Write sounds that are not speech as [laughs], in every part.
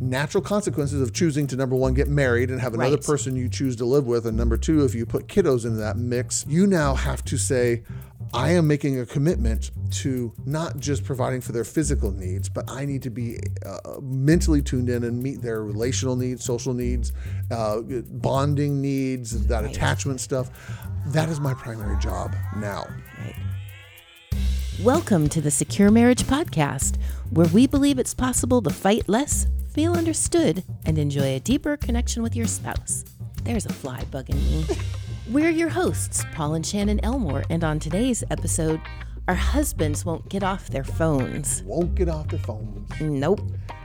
natural consequences of choosing to number one get married and have another Right. person you choose to live with and number two if you put kiddos into that mix you now have to say i am making a commitment to not just providing for their physical needs but i need to be uh, mentally tuned in and meet their relational needs social needs uh, bonding needs that attachment stuff. That is my primary job now. Welcome to the Secure Marriage Podcast, where we believe it's possible to fight less, feel understood, and enjoy a deeper connection with your spouse. There's a fly bugging me. [laughs] We're your hosts, Paul and Shannon Elmore, and on today's episode, our husbands won't get off their phones. won't get off their phones Nope.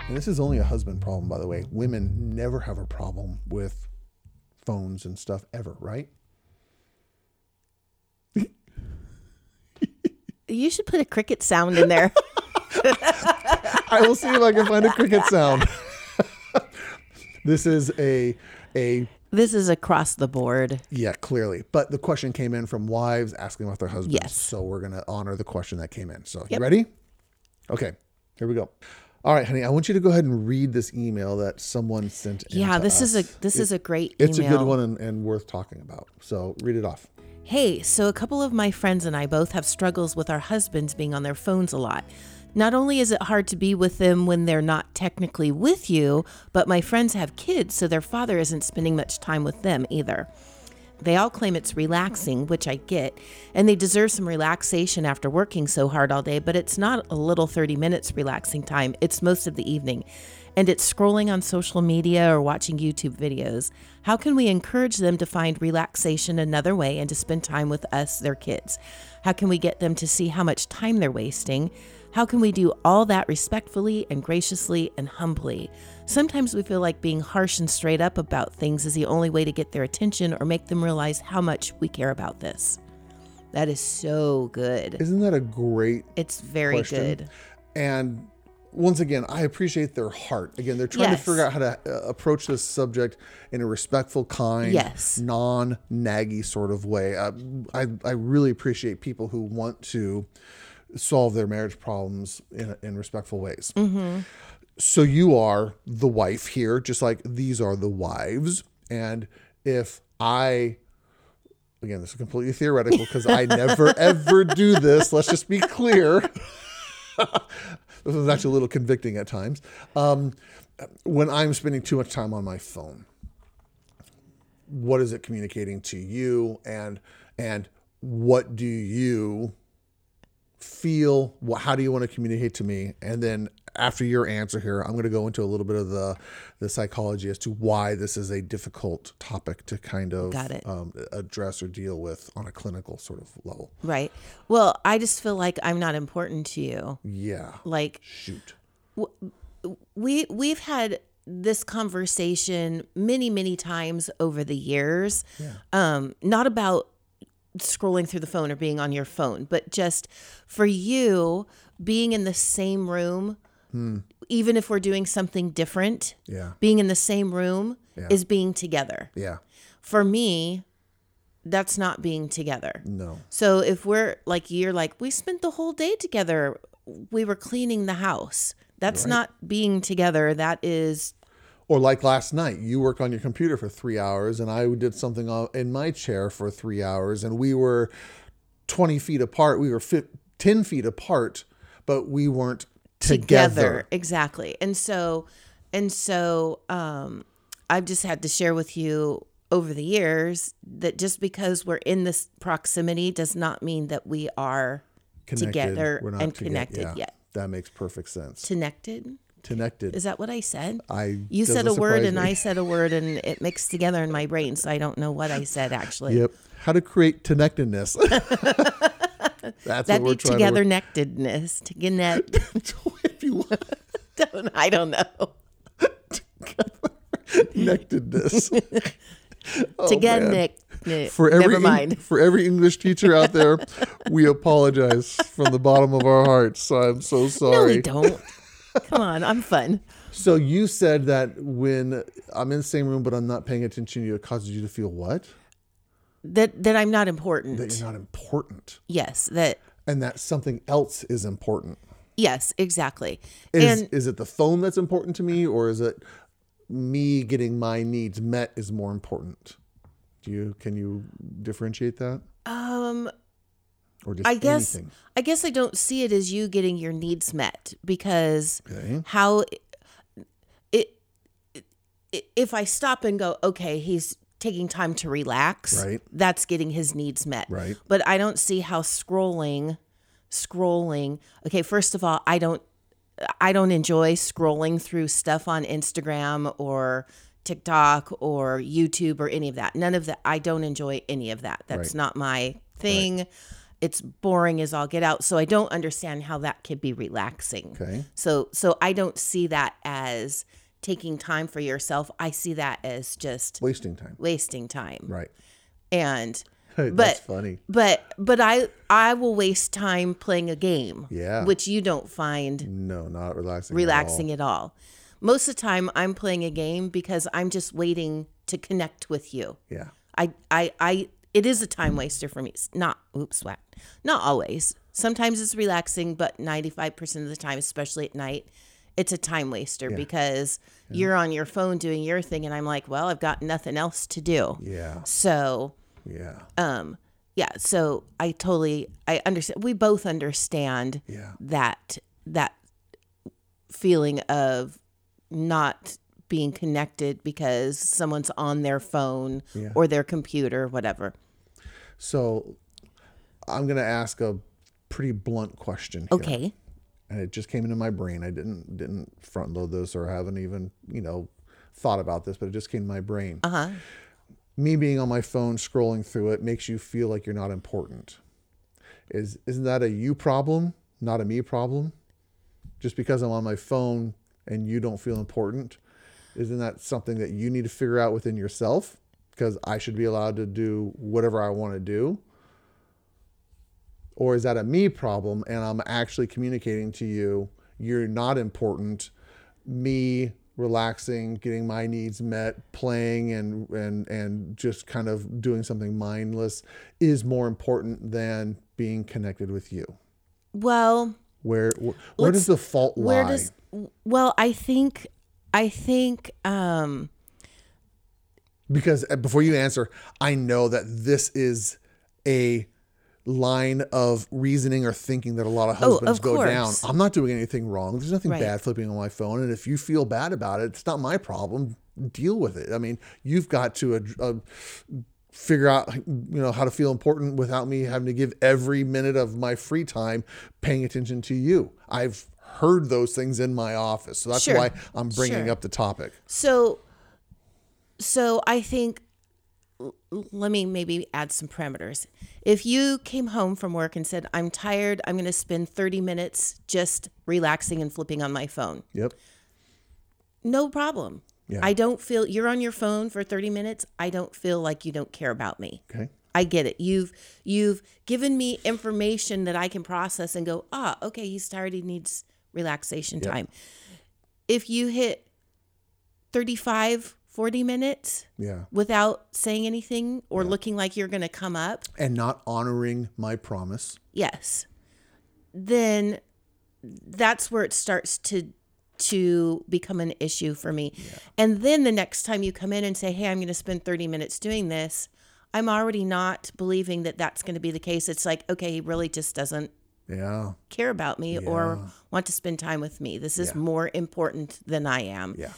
And this is only a husband problem, by the way. Women never have a problem with phones and stuff ever, right? You should put a cricket sound in there. [laughs] [laughs] I will see if I can find a cricket sound. [laughs] this is a a this is across the board. yeah, clearly. But the question came in from wives asking about their husbands. Yes. So we're gonna honor the question that came in. So you ready? Okay, here we go. All right, honey. I want you to go ahead and read this email that someone sent. in Yeah, this is a this is a great email. It's a good one and, and worth talking about. So read it off. Hey, so a couple of my friends and I both have struggles with our husbands being on their phones a lot. Not only is it hard to be with them when they're not technically with you, but my friends have kids, so their father isn't spending much time with them either. They all claim it's relaxing, which I get, and they deserve some relaxation after working so hard all day, but it's not a little 30 minutes relaxing time, it's most of the evening. And it's scrolling on social media or watching YouTube videos. How can we encourage them to find relaxation another way and to spend time with us, their kids? How can we get them to see how much time they're wasting? How can we do all that respectfully and graciously and humbly? Sometimes we feel like being harsh and straight up about things is the only way to get their attention or make them realize how much we care about this. That is so good. Isn't that a great It's very question. good. And once again, I appreciate their heart. Again, they're trying Yes. to figure out how to uh, approach this subject in a respectful, kind, Yes. non-naggy sort of way. Uh, I I really appreciate people who want to solve their marriage problems in in respectful ways. So you are the wife here, just like these are the wives. And if I again, this is completely theoretical because I never [laughs] ever do this. Let's just be clear. [laughs] this is actually a little convicting at times. Um, when I'm spending too much time on my phone, what is it communicating to you, and and what do you feel? What, how do you want to communicate to me? And then after your answer here, I'm going to go into a little bit of the the psychology as to why this is a difficult topic to kind of Got it. Um, address or deal with on a clinical sort of level. Right. Well, I just feel like I'm not important to you. Yeah. Like Shoot. we we've had this conversation many many times over the years yeah. um not about scrolling through the phone or being on your phone but just for you being in the same room hmm. even if we're doing something different Yeah. being in the same room is being together Yeah. for me that's not being together No. so if we're like you're like we spent the whole day together, we were cleaning the house. That's not being together. That is Or like last night, you worked on your computer for three hours, and I did something in my chair for three hours, and we were 20 feet apart. We were 10 feet apart, but we weren't together. exactly. And so and so um I've just had to share with you over the years that just because we're in this proximity does not mean that we are together We're not and toge- connected yeah, yet. That makes perfect sense. Connected? Connected. Is that what I said? I You said a word and me. I said a word and it mixed together in my brain, so I don't know what I said actually. Yep. How to create connectedness. [laughs] That's That'd what we're be together nectedness. To connect. [laughs] if you want [laughs] don't, I don't know. connectedness. Oh, nick. for every Never mind. for every English teacher out there, we apologize from the bottom of our hearts. I'm so sorry. No, we don't. Come on, I'm fun. So you said that when I'm in the same room but I'm not paying attention to you, it causes you to feel what? That that I'm not important. That you're not important, yes, that and that something else is important. Yes, exactly. Is and is it the phone that's important to me, or is it me getting my needs met is more important? Do you can you differentiate that, um or just I guess anything? I guess I don't see it as you getting your needs met because Okay. how it, it if I stop and go, okay, he's taking time to relax, Right. That's getting his needs met, Right. But I don't see how scrolling, scrolling. Okay, first of all, I don't, I don't enjoy scrolling through stuff on Instagram or TikTok or YouTube or any of that. None of that. I don't enjoy any of that. That's Right. not my thing. It's boring as all get out. So I don't understand how that could be relaxing. Okay. So so I don't see that as taking time for yourself. I see that as just Wasting time. wasting time. Right. And [laughs] That's But- funny. but but I I will waste time playing a game. Yeah. Which you don't find No, not relaxing. at all. relaxing at all. Most of the time I'm playing a game because I'm just waiting to connect with you. Yeah. I I I it is a time waster for me. It's not oops what. Not always. Sometimes it's relaxing, but 95% of the time, especially at night, it's a time waster because you're on your phone doing your thing and I'm like, well, I've got nothing else to do. Yeah. So, Yeah. um yeah, so I totally I understand we both understand Yeah. that that feeling of not being connected because someone's on their phone Yeah. or their computer whatever So I'm gonna ask a pretty blunt question. Here. okay and it just came into my brain. I didn't didn't front load this or haven't even you know thought about this, but it just came to my brain. uh-huh Me being on my phone scrolling through it makes you feel like you're not important. Is isn't that a you problem, not a me problem? Just because I'm on my phone and you don't feel important, isn't that something that you need to figure out within yourself? Because I should be allowed to do whatever I want to do. Or is that a me problem and I'm actually communicating to you, you're not important. Me relaxing, getting my needs met, playing and and and just kind of doing something mindless is more important than being connected with you. well Where where, where does the fault lie? where does well i think i think um because uh, before you answer, I know that this is a line of reasoning or thinking that a lot of Oh, husbands of go down. I'm not doing anything wrong. There's nothing Right. bad flipping on my phone, and if you feel bad about it, it's not my problem. Deal with it. I mean, you've got to ad- uh, figure out you know how to feel important without me having to give every minute of my free time paying attention to you. I've heard those things in my office, so that's Sure. why I'm bringing Sure. up the topic. So, so I think let me maybe add some parameters. If you came home from work and said, "I'm tired. I'm going to spend 30 minutes just relaxing and flipping on my phone," Yep. no problem. Yeah. I don't feel you're on your phone for 30 minutes. I don't feel like you don't care about me. Okay. I get it. You've you've given me information that I can process and go, ah, okay, he's tired. He needs relaxation time. If you hit 35, 40 minutes Yeah. without saying anything or looking like you're going to come up, And not honoring my promise. yes, then that's where it starts to to become an issue for me. And then the next time you come in and say, "Hey, I'm going to spend 30 minutes doing this," I'm already not believing that that's going to be the case. It's like, okay, he really just doesn't Yeah. care about me or want to spend time with me. This is more important than I am. Yeah.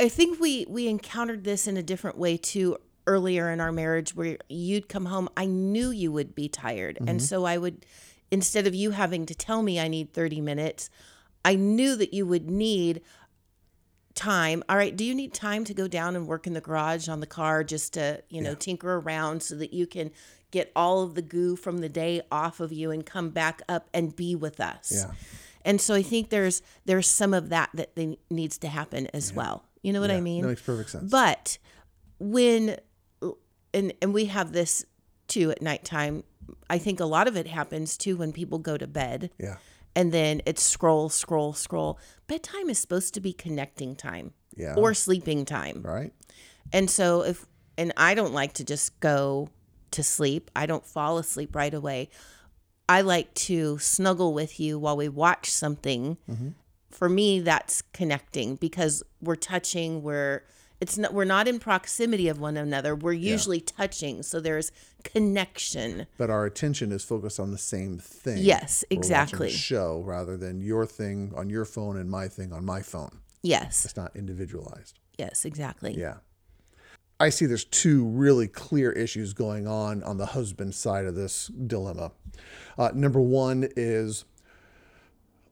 I think we we encountered this in a different way too earlier in our marriage where you'd come home I knew you would be tired. And mm-hmm. so I would instead of you having to tell me I need 30 minutes I knew that you would need time. All right do you need time to go down and work in the garage on the car just to you know tinker around so that you can get all of the goo from the day off of you and come back up and be with us? Yeah. and so I think there's there's some of that that needs to happen as well. You know what I mean? That makes perfect sense. But when and and we have this too at nighttime. I think a lot of it happens too when people go to bed yeah. and then it's scroll, scroll, scroll. Bedtime is supposed to be connecting time Yeah. or sleeping time. right. And so if and I don't like to just go to sleep. I don't fall asleep right away. I like to snuggle with you while we watch something. Mm-hmm. For me, that's connecting because we're touching. We're it's not we're not in proximity of one another. We're usually touching, so there's connection. But our attention is focused on the same thing. Yes, exactly. show rather than your thing on your phone and my thing on my phone. Yes, It's not individualized. yes, exactly. Yeah. I see there's two really clear issues going on on the husband side of this dilemma. Uh, number one is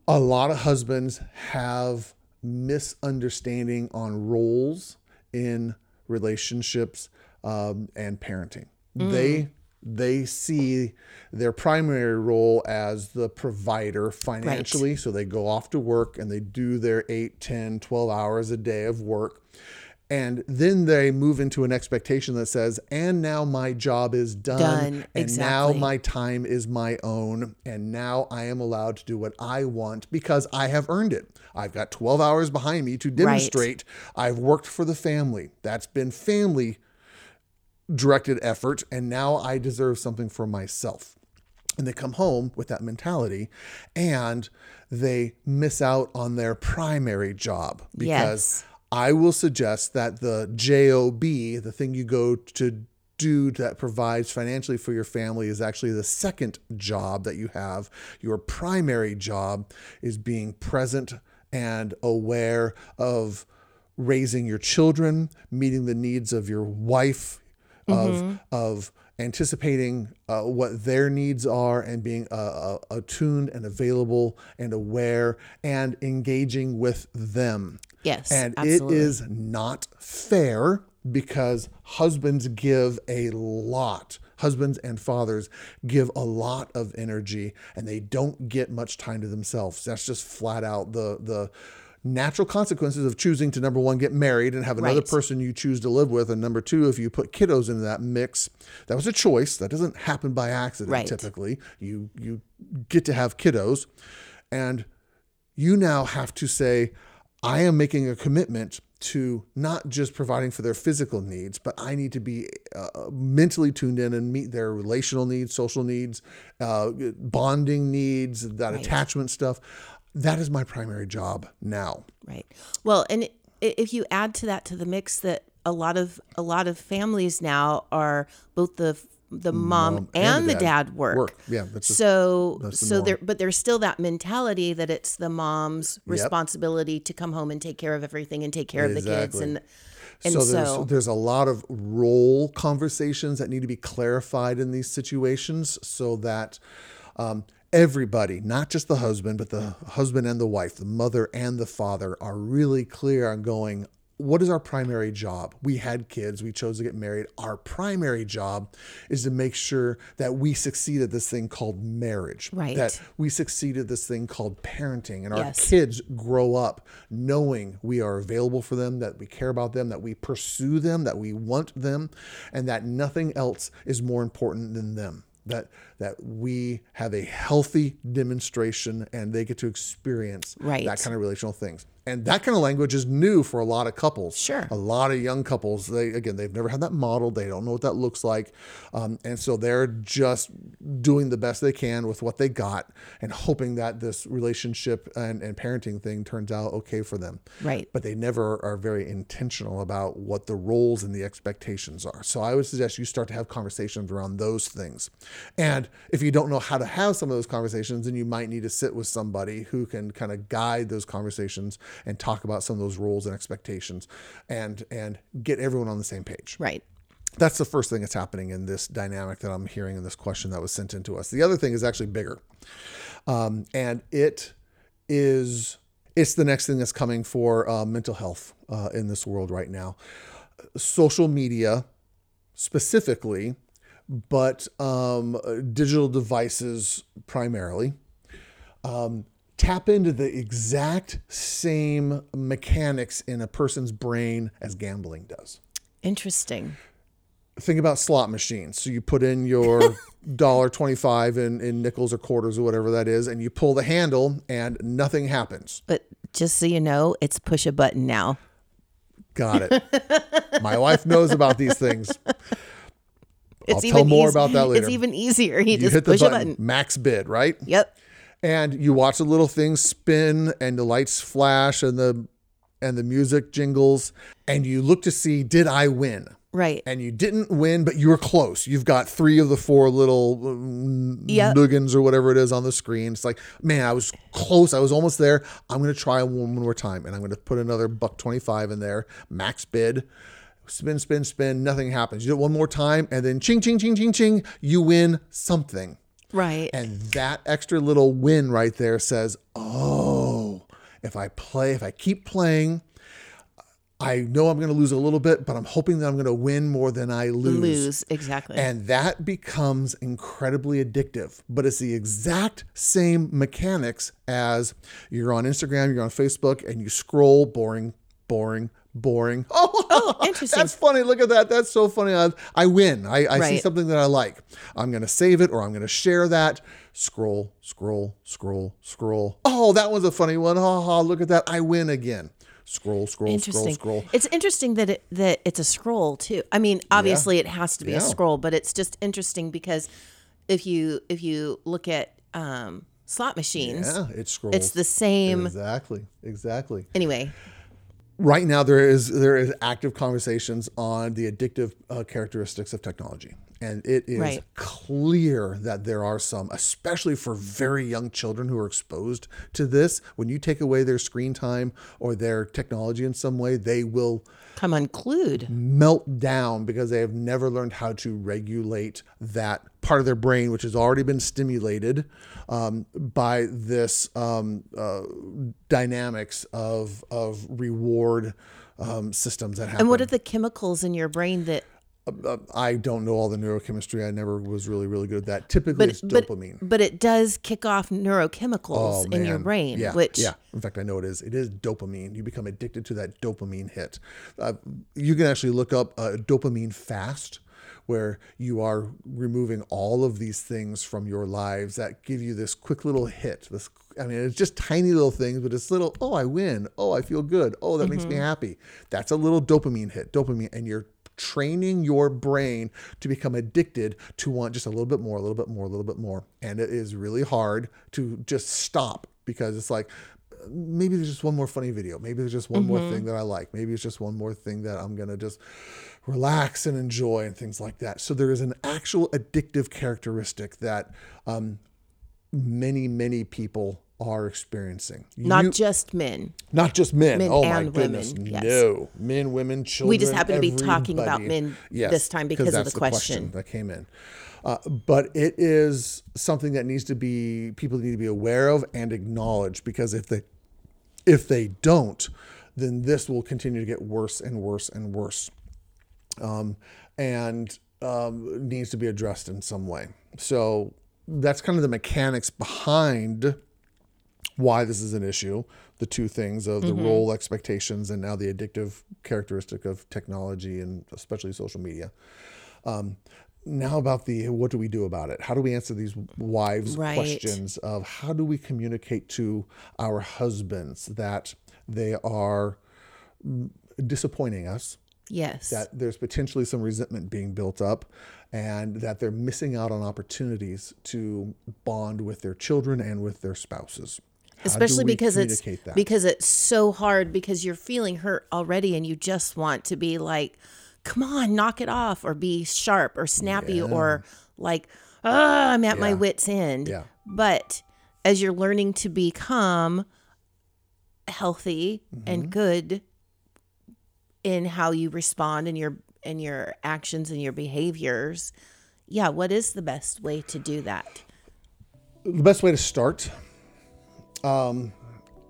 a lot of husbands have misunderstanding on roles in relationships um, and parenting. They they see their primary role as the provider financially. So they go off to work and they do their 8 10 12 hours a day of work and then they move into an expectation that says and now my job is done, Done, and now my time is my own and now i am allowed to do what i want because i have earned it. I've got 12 hours behind me to demonstrate. I've worked for the family. That's been family directed effort and now i deserve something for myself. And they come home with that mentality and they miss out on their primary job because Yes. I will suggest that the JOB, the thing you go to do that provides financially for your family, is actually the second job that you have. Your primary job is being present and aware of raising your children, meeting the needs of your wife, of of anticipating uh, what their needs are and being uh, uh, attuned and available and aware and engaging with them. Yes, And absolutely. it is not fair because husbands give a lot. Husbands and fathers give a lot of energy and they don't get much time to themselves. That's just flat out the the natural consequences of choosing to number one get married and have another Right. person you choose to live with and number two if you put kiddos into that mix that was a choice that doesn't happen by accident Right. typically you you get to have kiddos and you now have to say, I am making a commitment to not just providing for their physical needs, but I need to be uh, mentally tuned in and meet their relational needs, social needs, uh, bonding needs, that attachment stuff. That is my primary job now. Right. Well, and if you add to that to the mix that a lot of a lot of families now are both the the mom, and, the dad, work. Work. Yeah, that's just- so that's the so norm. there but there's still that mentality that it's the mom's responsibility to come home and take care of everything and take care of the kids and and so so, there's there's a lot of role conversations that need to be clarified in these situations so that um, everybody, not just the husband, but the husband and the wife, the mother and the father, are really clear on going. What is our primary job? We had kids, we chose to get married. Our primary job is to make sure that we succeed at this thing called marriage. Right. That we succeed at this thing called parenting and our Yes. kids grow up knowing we are available for them, that we care about them, that we pursue them, that we want them, and that nothing else is more important than them. That that we have a healthy demonstration and they get to experience Right. that kind of relational things. And that kind of language is new for a lot of couples. Sure. A lot of young couples, they again, they've never had that model. They don't know what that looks like. Um, and so they're just doing the best they can with what they got and hoping that this relationship and, and parenting thing turns out okay for them. Right. But they never are very intentional about what the roles and the expectations are. So I would suggest you start to have conversations around those things. And if you don't know how to have some of those conversations, then you might need to sit with somebody who can kind of guide those conversations and talk about some of those roles and expectations and and get everyone on the same page right. that's the first thing that's happening in this dynamic that I'm hearing in this question that was sent into us. The other thing is actually bigger, um, and it is it's the next thing that's coming for uh, mental health uh, in this world right now. Social media, specifically, but um, digital devices primarily. Um, tap into the exact same mechanics in a person's brain as gambling does Interesting. think about slot machines. So you put in your [laughs] dollar twenty-five in, in nickels or quarters or whatever that is, and you pull the handle, and nothing happens. But just so you know, it's push a button now. Got it. [laughs] My wife knows about these things. It's I'll tell more eas- about that [laughs] later. It's even easier. You, you just hit the push button, a button. max bid, right? Yep. And you watch the little things spin and the lights flash and the and the music jingles and you look to see did I win? Right. And you didn't win, but you were close. You've got three of the four little mm, Yep. or whatever it is on the screen. It's like, man, I was close. I was almost there. I'm going to try one more time, and I'm going to put another buck twenty-five in there, max bid. Spin, spin, spin. Nothing happens. You do it one more time, and then ching, ching, ching, ching, ching. You win something. Right. And that extra little win right there says, oh, if I play, if I keep playing, I know I'm going to lose a little bit, but I'm hoping that I'm going to win more than I lose. Lose. Exactly. And that becomes incredibly addictive. But it's the exact same mechanics as you're on Instagram, you're on Facebook, and you scroll, boring, boring, boring. [laughs] Oh, [laughs] interesting. That's funny. Look at that. That's so funny. I, I win. I, I see something that I like. I'm going to save it or I'm going to share that. Scroll, scroll, scroll, scroll. Oh, that was a funny one. Ha ha. Look at that. I win again. Scroll, scroll, scroll, scroll. It's interesting that it, that it's a scroll too. I mean, obviously it has to be Yeah. a scroll, but it's just interesting because if you if you look at um, slot machines, Yeah, it scrolls. it's the same. Exactly. Exactly. Anyway, right now there is there is active conversations on the addictive uh, characteristics of technology and it is Right. clear that there are some especially for very young children who are exposed to this when you take away their screen time or their technology in some way they will come unglued. melt down because they have never learned how to regulate that part of their brain, which has already been stimulated um, by this um, uh, dynamics of of reward um, systems that happen. And what are the chemicals in your brain that? Uh, I don't know all the neurochemistry. I never was really really good at that. Typically, But it's but dopamine. but it does kick off neurochemicals in your Oh, brain, Yeah, which yeah. In fact, I know it is. It is dopamine. You become addicted to that dopamine hit. Uh, you can actually look up a dopamine fast, where you are removing all of these things from your lives that give you this quick little hit. This, I mean, it's just tiny little things, but it's little. Oh, I win. Oh, I feel good. Oh, that makes me happy. That's a little dopamine hit. Dopamine, and you're training your brain to become addicted to want just a little bit more, a little bit more, a little bit more. And it is really hard to just stop because it's like maybe there's just one more funny video. Maybe there's just one more thing that I like. Maybe it's just one more thing that I'm going to just relax and enjoy and things like that. So there is an actual addictive characteristic that um, many, many people are experiencing. not You- just men. not just men. Men oh my and goodness. women, yes. No. Men, women, children. We just happen to be talking about everybody. men this time because of that's the question. that came in. Uh, but it is something that needs to be people need to be aware of and acknowledge because if they if they don't, then this will continue to get worse and worse and worse, um, and um, needs to be addressed in some way. So that's kind of the mechanics behind why this is an issue the two things of the role expectations and now the addictive characteristic of technology and especially social media um, now about the what do we do about it how do we answer these wives Right. questions of how do we communicate to our husbands that they are disappointing us Yes. that there's potentially some resentment being built up and that they're missing out on opportunities to bond with their children and with their spouses. Especially because it's that? because it's so hard because you're feeling hurt already and you just want to be like come on knock it off or be sharp or snappy or like oh, i'm at my wits end Yeah. but as you're learning to become healthy Mm-hmm. and good in how you respond and your and your actions and your behaviors yeah what is the best way to do that the best way to start um,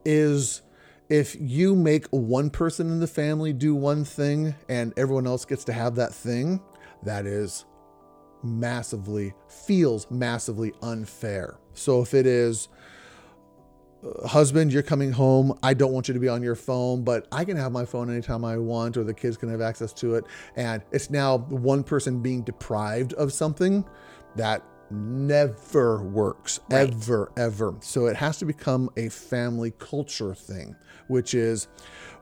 is if you make one person in the family do one thing and everyone else gets to have that thing, that is massively, feels massively unfair. So if it is, uh, husband, you're coming home. I don't want you to be on your phone, but I can have my phone anytime I want, or the kids can have access to it. And it's now one person being deprived of something that never works ever ever. So it has to become a family culture thing which is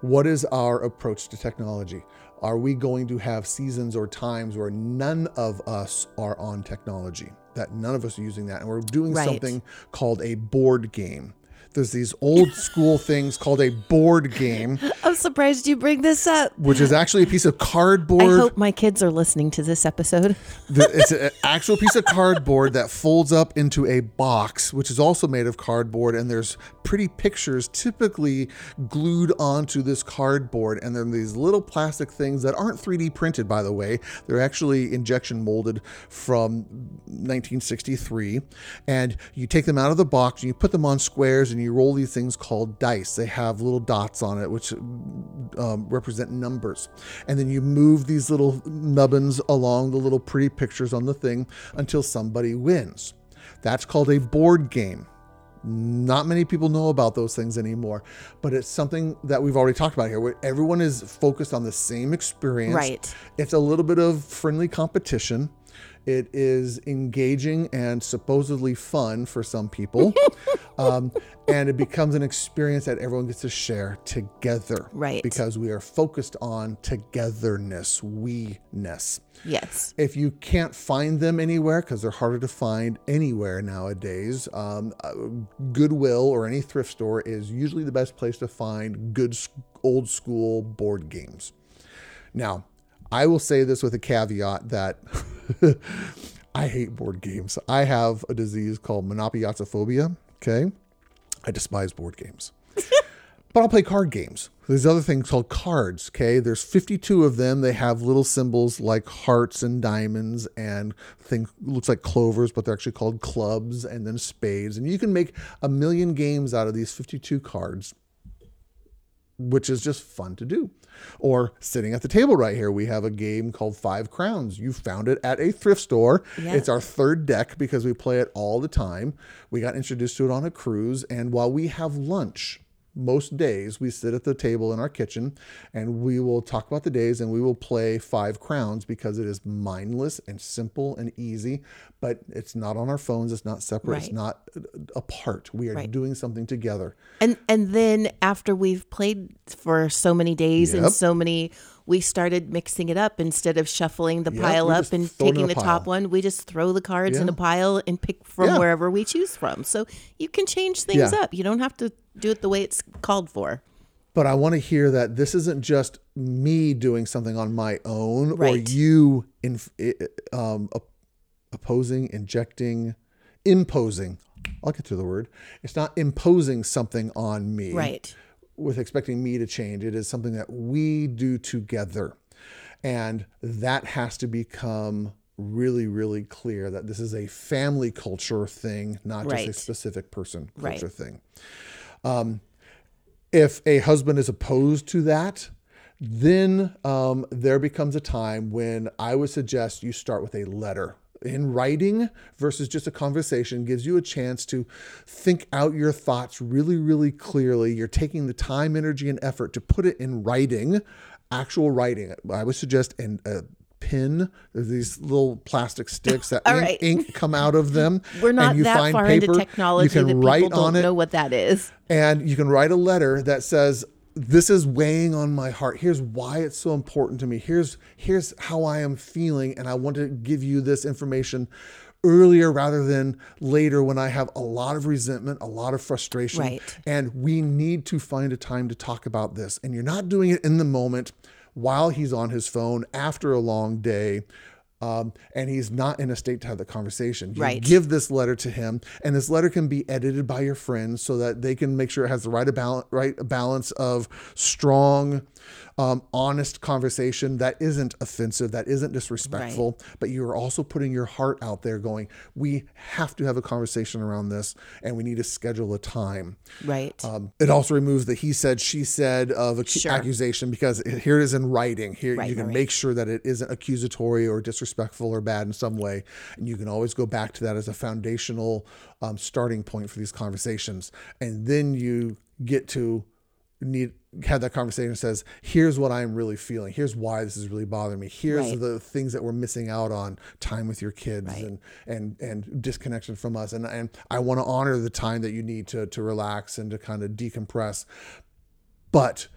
what is our approach to technology? Are we going to have seasons or times where none of us are on technology that none of us are using that and we're doing Right. something called a board game there's these old school things called a board game [laughs] I'm surprised you bring this up. which is actually a piece of cardboard I hope my kids are listening to this episode. [laughs] It's an actual piece of cardboard that folds up into a box, which is also made of cardboard, and there's pretty pictures typically glued onto this cardboard. And then these little plastic things that aren't 3D printed, by the way, they're actually injection molded from 1963. And you take them out of the box and you put them on squares and you roll these things called dice. They have little dots on it, which um, represent numbers. And then you move these little nubbins along the little pretty pictures on the thing until somebody wins. That's called a board game. Not many people know about those things anymore, but it's something that we've already talked about here where everyone is focused on the same experience. Right. It's a little bit of friendly competition. It is engaging and supposedly fun for some people. [laughs] um, and it becomes an experience that everyone gets to share together. Right. Because we are focused on togetherness, we ness. Yes. If you can't find them anywhere, because they're harder to find anywhere nowadays, um, uh, Goodwill or any thrift store is usually the best place to find good old school board games. Now, I will say this with a caveat that [laughs] [laughs] I hate board games. I have a disease called monopiazzophobia. Okay. I despise board games. [laughs] but I'll play card games. There's other things called cards. Okay. There's 52 of them. They have little symbols like hearts and diamonds and things looks like clovers, but they're actually called clubs and then spades. And you can make a million games out of these 52 cards which is just fun to do. Or sitting at the table right here, we have a game called Five Crowns. You found it at a thrift store. Yeah. It's our third deck because we play it all the time. We got introduced to it on a cruise, and while we have lunch, most days we sit at the table in our kitchen and we will talk about the days and we will play five crowns because it is mindless and simple and easy but it's not on our phones it's not separate it's not uh, apart. We are Right. doing something together. And and then after we've played for so many days and so many we started mixing it up instead of shuffling the pile up and throw it in taking the top one. We just throw the cards in a pile and pick from Yeah. wherever we choose from. So you can change things Yeah. up. You don't have to do it the way it's called for. but I want to hear that this isn't just me doing something on my own or you in, um, opposing, injecting, imposing. I'll get to the word. It's not imposing something on me Right. With expecting me to change. It is something that we do together. And that has to become really, really clear that this is a family culture thing, not just a specific person Right. culture thing. Um, if a husband is opposed to that, then um, there becomes a time when I would suggest you start with a letter. In writing versus just a conversation gives you a chance to think out your thoughts really, really clearly. You're taking the time, energy, and effort to put it in writing, actual writing. I would suggest an, a pin, these little plastic sticks that [laughs] ink, right. ink come out of them. [laughs] We're and not you that find far paper, into technology You can that people write don't on it know what that is. and you can write a letter that says this is weighing on my heart. Here's why it's so important to me. Here's here's how i am feeling and i want to give you this information earlier rather than later when i have a lot of resentment a lot of frustration. Right. and we need to find a time to talk about this. And you're not doing it in the moment while he's on his phone after a long day um, and he's not in a state to have the conversation. You Right. give this letter to him, and this letter can be edited by your friends so that they can make sure it has the right balance, right balance of strong, um, honest conversation that isn't offensive, that isn't disrespectful, but you are also putting your heart out there, going, "We have to have a conversation around this, and we need to schedule a time." Right. Um, it also removes the he said, she said of ac- Sure. accusation because here it is in writing. Here Right, you can right, make sure that it isn't accusatory or disrespectful or bad in some way. And you can always go back to that as a foundational um, starting point for these conversations. And then you get to need had that conversation and says, here's what I'm really feeling. Here's why this is really bothering me. Here's Right. the things that we're missing out on, time with your kids Right. and and and disconnection from us. And and I want to honor the time that you need to to relax and to kind of decompress. But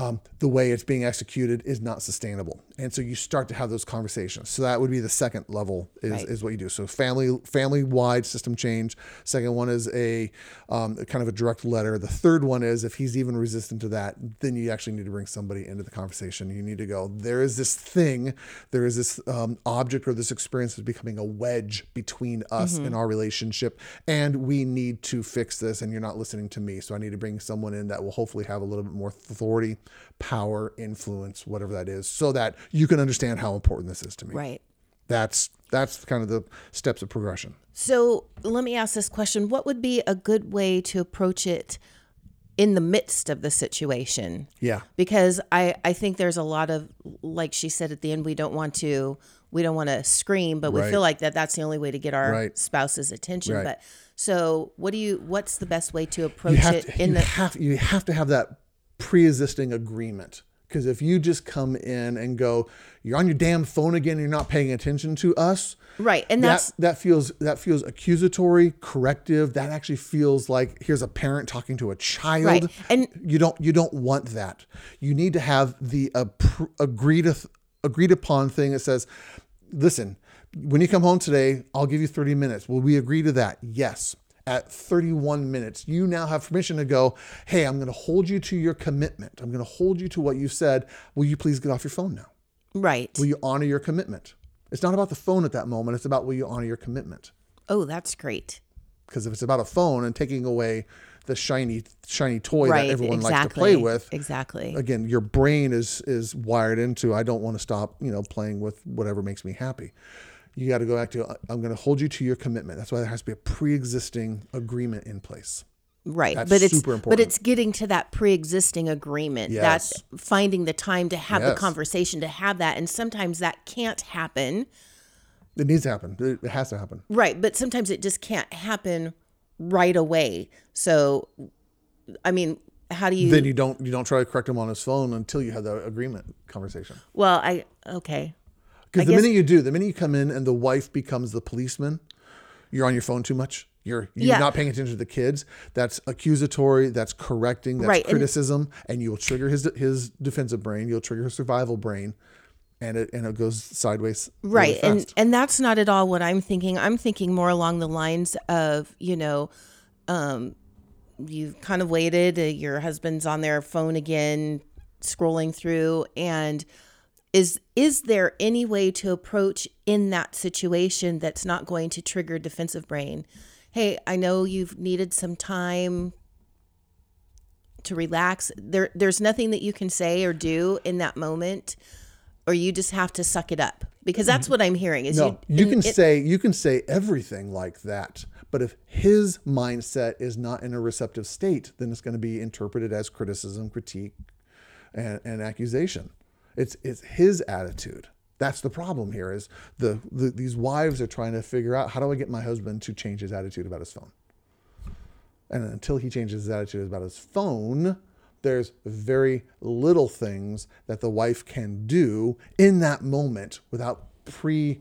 um, the way it's being executed is not sustainable, and so you start to have those conversations. So that would be the second level is, Right. is what you do. So family family wide system change. Second one is a um, kind of a direct letter. The third one is if he's even resistant to that, then you actually need to bring somebody into the conversation. You need to go. There is this thing. There is this um, object or this experience is becoming a wedge between us and our relationship, and we need to fix this. And you're not listening to me, so I need to bring someone in that will hopefully have a little bit more authority, power, influence, whatever that is, so that you can understand how important this is to me. Right. That's that's kind of the steps of progression. So let me ask this question What would be a good way to approach it in the midst of the situation? Yeah. Because I, I think there's a lot of, like she said at the end, we don't want to. We don't want to scream, but we Right. feel like that that's the only way to get our Right. spouse's attention. Right. But so, what do you? What's the best way to approach it to, in you the? have you have to have that pre-existing agreement. Because if you just come in and go you're on your damn phone again and you're not paying attention to us Right, and that's that that feels that feels accusatory corrective. That actually feels like here's a parent talking to a child. Right, and- you don't you don't want that. You need to have the appro- agreed agreed upon thing that says listen when you come home today i'll give you 30 minutes. Will we agree to that? Yes at 31 minutes you now have permission to go hey i'm going to hold you to your commitment i'm going to hold you to what you said will you please get off your phone now right. will you honor your commitment it's not about the phone at that moment it's about will you honor your commitment Oh, that's great. because if it's about a phone and taking away the shiny shiny toy Right, that everyone exactly. likes to play with Exactly. again your brain is is wired into i don't want to stop you know playing with whatever makes me happy you got to go back to i'm going to hold you to your commitment that's why there has to be a pre-existing agreement in place Right. That's but it's but it's getting to that pre-existing agreement. Yes. That's finding the time to have the conversation to have that and sometimes that can't happen. it needs to happen it, it has to happen Right, but sometimes it just can't happen right away. So I mean, how do you then you don't you don't try to correct him on his phone until you have the agreement conversation Well, I okay. Because the guess- minute you do, the minute you come in and the wife becomes the policeman, you're on your phone too much. You're you're Yeah. not paying attention to the kids. That's accusatory. That's correcting. That's Right, criticism, and, you will trigger his his defensive brain. You'll trigger his survival brain, and it and it goes sideways. really Right. And and that's not at all what I'm thinking. I'm thinking more along the lines of, you know, um you've kind of waited, uh, your husband's on their phone again scrolling through and is is there any way to approach in that situation that's not going to trigger defensive brain? Hey, I know you've needed some time to relax. There there's nothing that you can say or do in that moment or you just have to suck it up because that's mm-hmm. what I'm hearing is no, you you can it- say you can say everything like that, but if his mindset is not in a receptive state, then it's going to be interpreted as criticism, critique, and, and accusation. It's it's his attitude. That's the problem here. Is the, the these wives are trying to figure out how do I get my husband to change his attitude about his phone. And until he changes his attitude about his phone, there's very little things that the wife can do in that moment without pre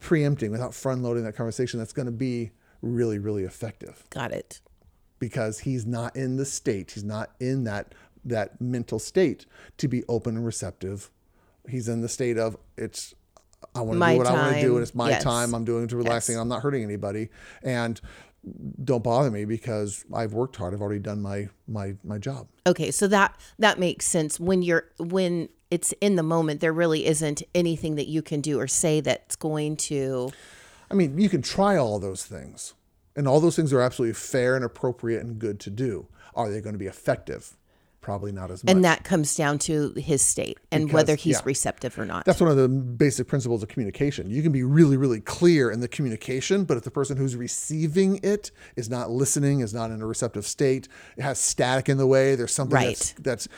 preempting, without front loading that conversation. That's going to be really, really effective got it. because he's not in the state. He's not in that that mental state to be open and receptive. He's in the state of it's I want to do what I want to do and it's my Yes. time. I'm doing it to relaxing. I'm not hurting anybody. And don't bother me because I've worked hard. I've already done my my my job. Okay, so that that makes sense when you're when it's in the moment there really isn't anything that you can do or say that's going to I mean, you can try all those things. And all those things are absolutely fair and appropriate and good to do. Are they going to be effective? Probably not as much. and that comes down to his state and Because- whether he's yeah. receptive or not. That's one of the basic principles of communication. You can be really, really clear in the communication, but if the person who's receiving it is not listening, is not in a receptive state, it has static in the way, there's something that's, Right. that's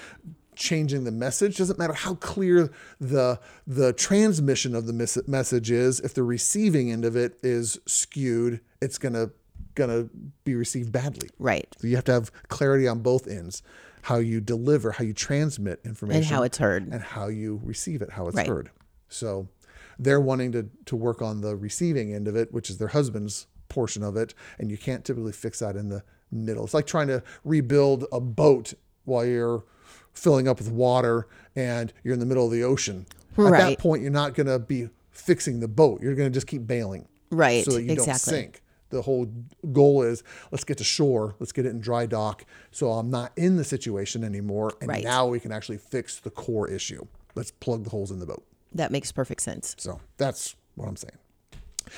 changing the message. Doesn't matter how clear the the transmission of the mes- message is. If the receiving end of it is skewed, it's gonna gonna be received badly. right. So you have to have clarity on both ends. How you deliver, how you transmit information, And how it's heard. and how you receive it, how it's Right. heard. So they're wanting to to work on the receiving end of it, which is their husband's portion of it, and you can't typically fix that in the middle. It's like trying to rebuild a boat while you're filling up with water and you're in the middle of the ocean. At that point, you're not going to be fixing the boat. You're going to just keep bailing Right. so that you don't exactly. sink. The whole goal is let's get to shore, let's get it in dry dock, so I'm not in the situation anymore, and Right. now we can actually fix the core issue. Let's plug the holes in the boat. That makes perfect sense. So that's what I'm saying.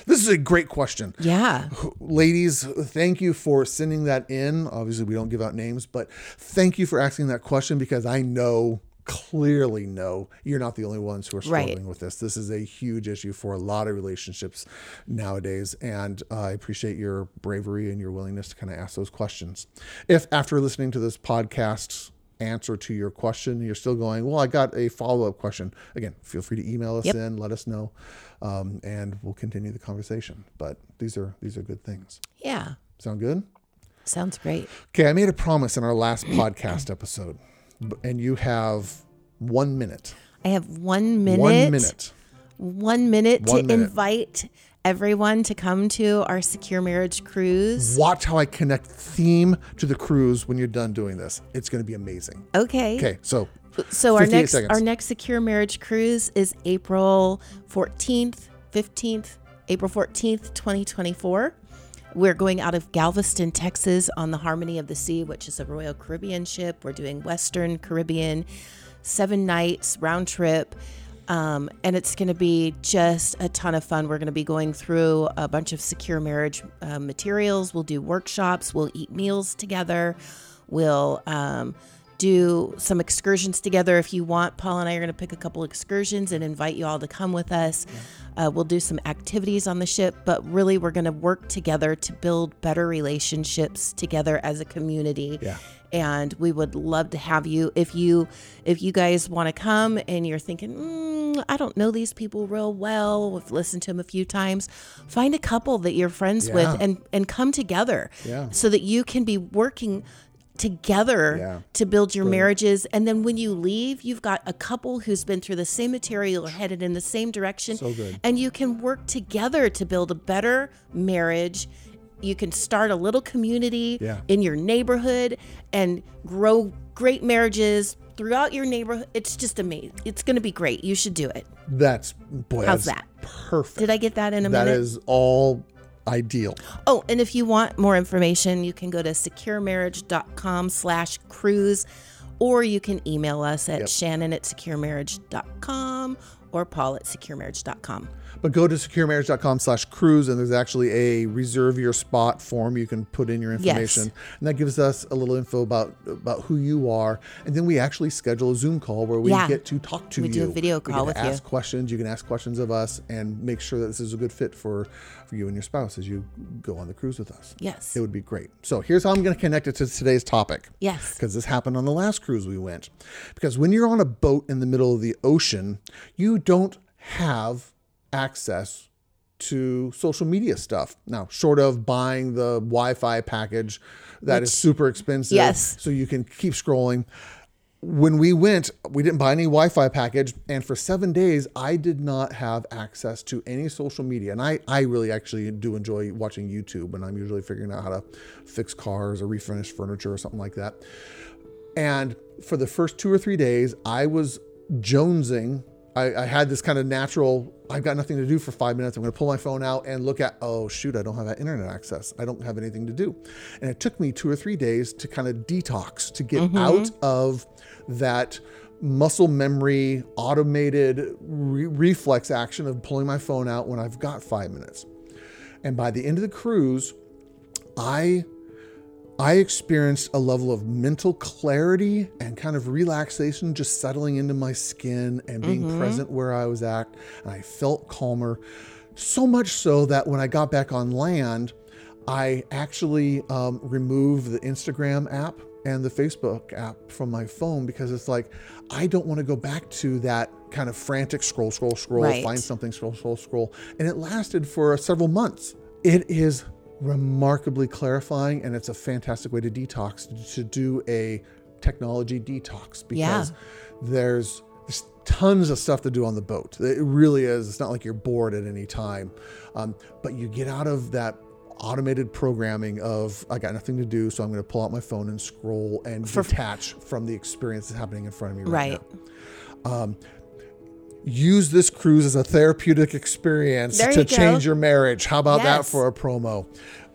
This is a great question. Yeah. Ladies, thank you for sending that in. Obviously, we don't give out names, but thank you for asking that question because I know, clearly know, you're not the only ones who are Right. struggling with this. This is a huge issue for a lot of relationships nowadays. And I appreciate your bravery and your willingness to kind of ask those questions. If after listening to this podcast, answer to your question you're still going well i got a follow-up question again feel free to email us Yep. in let us know um, and we'll continue the conversation but these are these are good things Yeah. Sound good? Sounds great. Okay, I made a promise in our last podcast episode, and you have one minute. I have one minute. One minute. One minute One to minute. invite everyone to come to our secure marriage cruise. Watch how I connect theme to the cruise when you're done doing this. It's going to be amazing. Okay. Okay, so So our next seconds. our next secure marriage cruise is April 14th, 15th, April 14th, 2024. We're going out of Galveston, Texas on the Harmony of the Sea, which is a Royal Caribbean ship. We're doing Western Caribbean, seven nights round trip. Um, and it's going to be just a ton of fun. We're going to be going through a bunch of secure marriage uh, materials. We'll do workshops. We'll eat meals together. We'll um, do some excursions together if you want. Paul and I are going to pick a couple excursions and invite you all to come with us. Uh, we'll do some activities on the ship, but really we're going to work together to build better relationships together as a community. Yeah. And we would love to have you if you if you guys want to come and you're thinking, mm, I don't know these people real well. We've listened to them a few times. Find a couple that you're friends Yeah. with and and come together Yeah. so that you can be working together Yeah. to build your marriages. And then when you leave, you've got a couple who's been through the same material or headed in the same direction. So good. And you can work together to build a better marriage. You can start a little community Yeah. in your neighborhood and grow great marriages throughout your neighborhood. It's just amazing. It's going to be great. You should do it. that's boy, How's that's that? perfect. Did I get that in a That minute? is all ideal. Oh, and if you want more information, you can go to securemarriage.com slash cruise, or you can email us at shannon at securemarriage.com or paul at securemarriage.com. But go to securemarriage.com slash cruise and there's actually a reserve your spot form you can put in your information. And that gives us a little info about about who you are. And then we actually schedule a Zoom call where we Yeah. get to talk to We you. do a video We call with you. ask questions. You can ask questions of us and make sure that this is a good fit for, for you and your spouse as you go on the cruise with us. Yes. It would be great. So here's how I'm going to connect it to today's topic Yes. because this happened on the last cruise we went. Because when you're on a boat in the middle of the ocean, you don't have access to social media stuff. Now, short of buying the Wi Fi package that is super expensive, Yes. so you can keep scrolling. When we went, we didn't buy any Wi Fi package. And for seven days, I did not have access to any social media. And I, I really actually do enjoy watching YouTube when I'm usually figuring out how to fix cars or refurnish furniture or something like that. And for the first two or three days, I was jonesing. I, I had this kind of natural, I've got nothing to do for five minutes. I'm going to pull my phone out and look at, oh, shoot, I don't have that internet access. I don't have anything to do. And it took me two or three days to kind of detox, to get mm-hmm. out of that muscle memory, automated re- reflex action of pulling my phone out when I've got five minutes. And by the end of the cruise, I I experienced a level of mental clarity and kind of relaxation just settling into my skin and being present where I was at. And I felt calmer. So much so that when I got back on land, I actually um, removed the Instagram app and the Facebook app from my phone because it's like, I don't want to go back to that kind of frantic scroll, scroll, scroll, Right. find something, scroll, scroll, scroll. And it lasted for several months. It is remarkably clarifying and it's a fantastic way to detox to do a technology detox Yeah. because there's, there's tons of stuff to do on the boat. It really is. It's not like you're bored at any time, um, but you get out of that automated programming of I got nothing to do, so I'm going to pull out my phone and scroll and detach from the experience that's happening in front of me right, Right. now. Use this cruise as a therapeutic experience There to you change your marriage. How about that for a promo?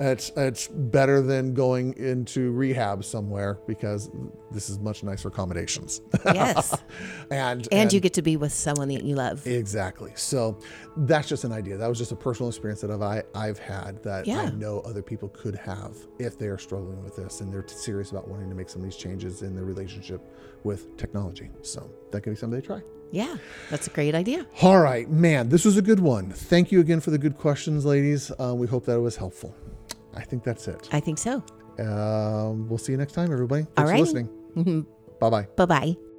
It's it's better than going into rehab somewhere because this is much nicer accommodations. Yes. [laughs] and and you get to be with someone that you love. Exactly. So that's just an idea. That was just a personal experience that I've, I, I've had that I know other people could have if they are struggling with this and they're serious about wanting to make some of these changes in their relationship with technology. So that could be something they try. Yeah. That's a great idea. All right, man, this was a good one. Thank you again for the good questions, ladies. Uh, we hope that it was helpful. I think that's it. I think so. Um, we'll see you next time, everybody. Thanks All for listening. Bye bye. Bye bye.